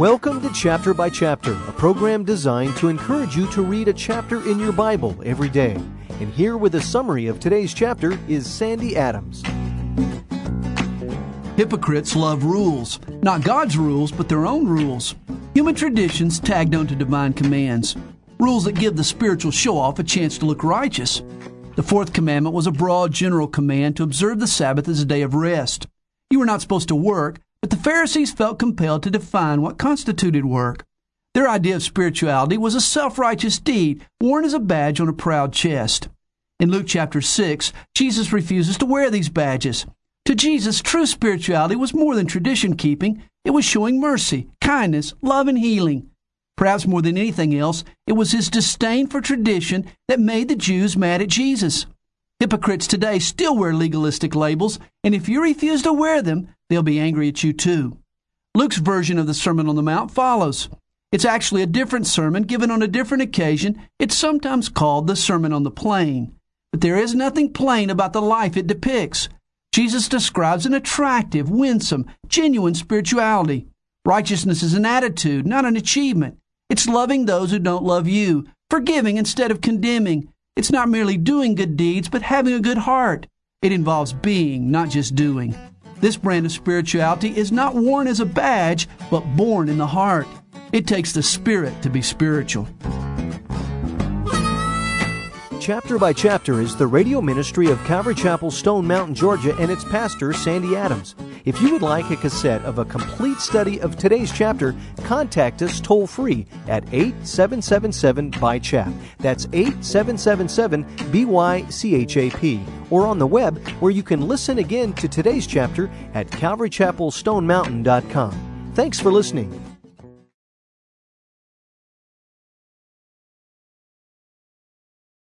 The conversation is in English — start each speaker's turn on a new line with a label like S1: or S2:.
S1: Welcome to Chapter by Chapter, a program designed to encourage you to read a chapter in your Bible every day. And here with a summary of today's chapter is Sandy Adams.
S2: Hypocrites love rules. Not God's rules, but their own rules. Human traditions tagged onto divine commands. Rules that give the spiritual show off a chance to look righteous. The fourth commandment was a broad general command to observe the Sabbath as a day of rest. You were not supposed to work, but the Pharisees felt compelled to define what constituted work. Their idea of spirituality was a self righteous deed worn as a badge on a proud chest. In Luke chapter 6, Jesus refuses to wear these badges. To Jesus, true spirituality was more than tradition keeping, it was showing mercy, kindness, love, and healing. Perhaps more than anything else, it was his disdain for tradition that made the Jews mad at Jesus. Hypocrites today still wear legalistic labels, and if you refuse to wear them, they'll be angry at you too. Luke's version of the Sermon on the Mount follows. It's actually a different sermon given on a different occasion. It's sometimes called the Sermon on the Plain. But there is nothing plain about the life it depicts. Jesus describes an attractive, winsome, genuine spirituality. Righteousness is an attitude, not an achievement. It's loving those who don't love you, forgiving instead of condemning, it's not merely doing good deeds, but having a good heart. It involves being, not just doing. This brand of spirituality is not worn as a badge, but born in the heart. It takes the Spirit to be spiritual.
S1: Chapter by Chapter is the radio ministry of Calvary Chapel, Stone Mountain, Georgia, and its pastor, Sandy Adams. If you would like a cassette of a complete study of today's chapter, contact us toll free at 8777 by chap. That's 8777 BYCHAP. Or on the web, where you can listen again to today's chapter at calvarychapelstonemountain.com. Thanks for listening.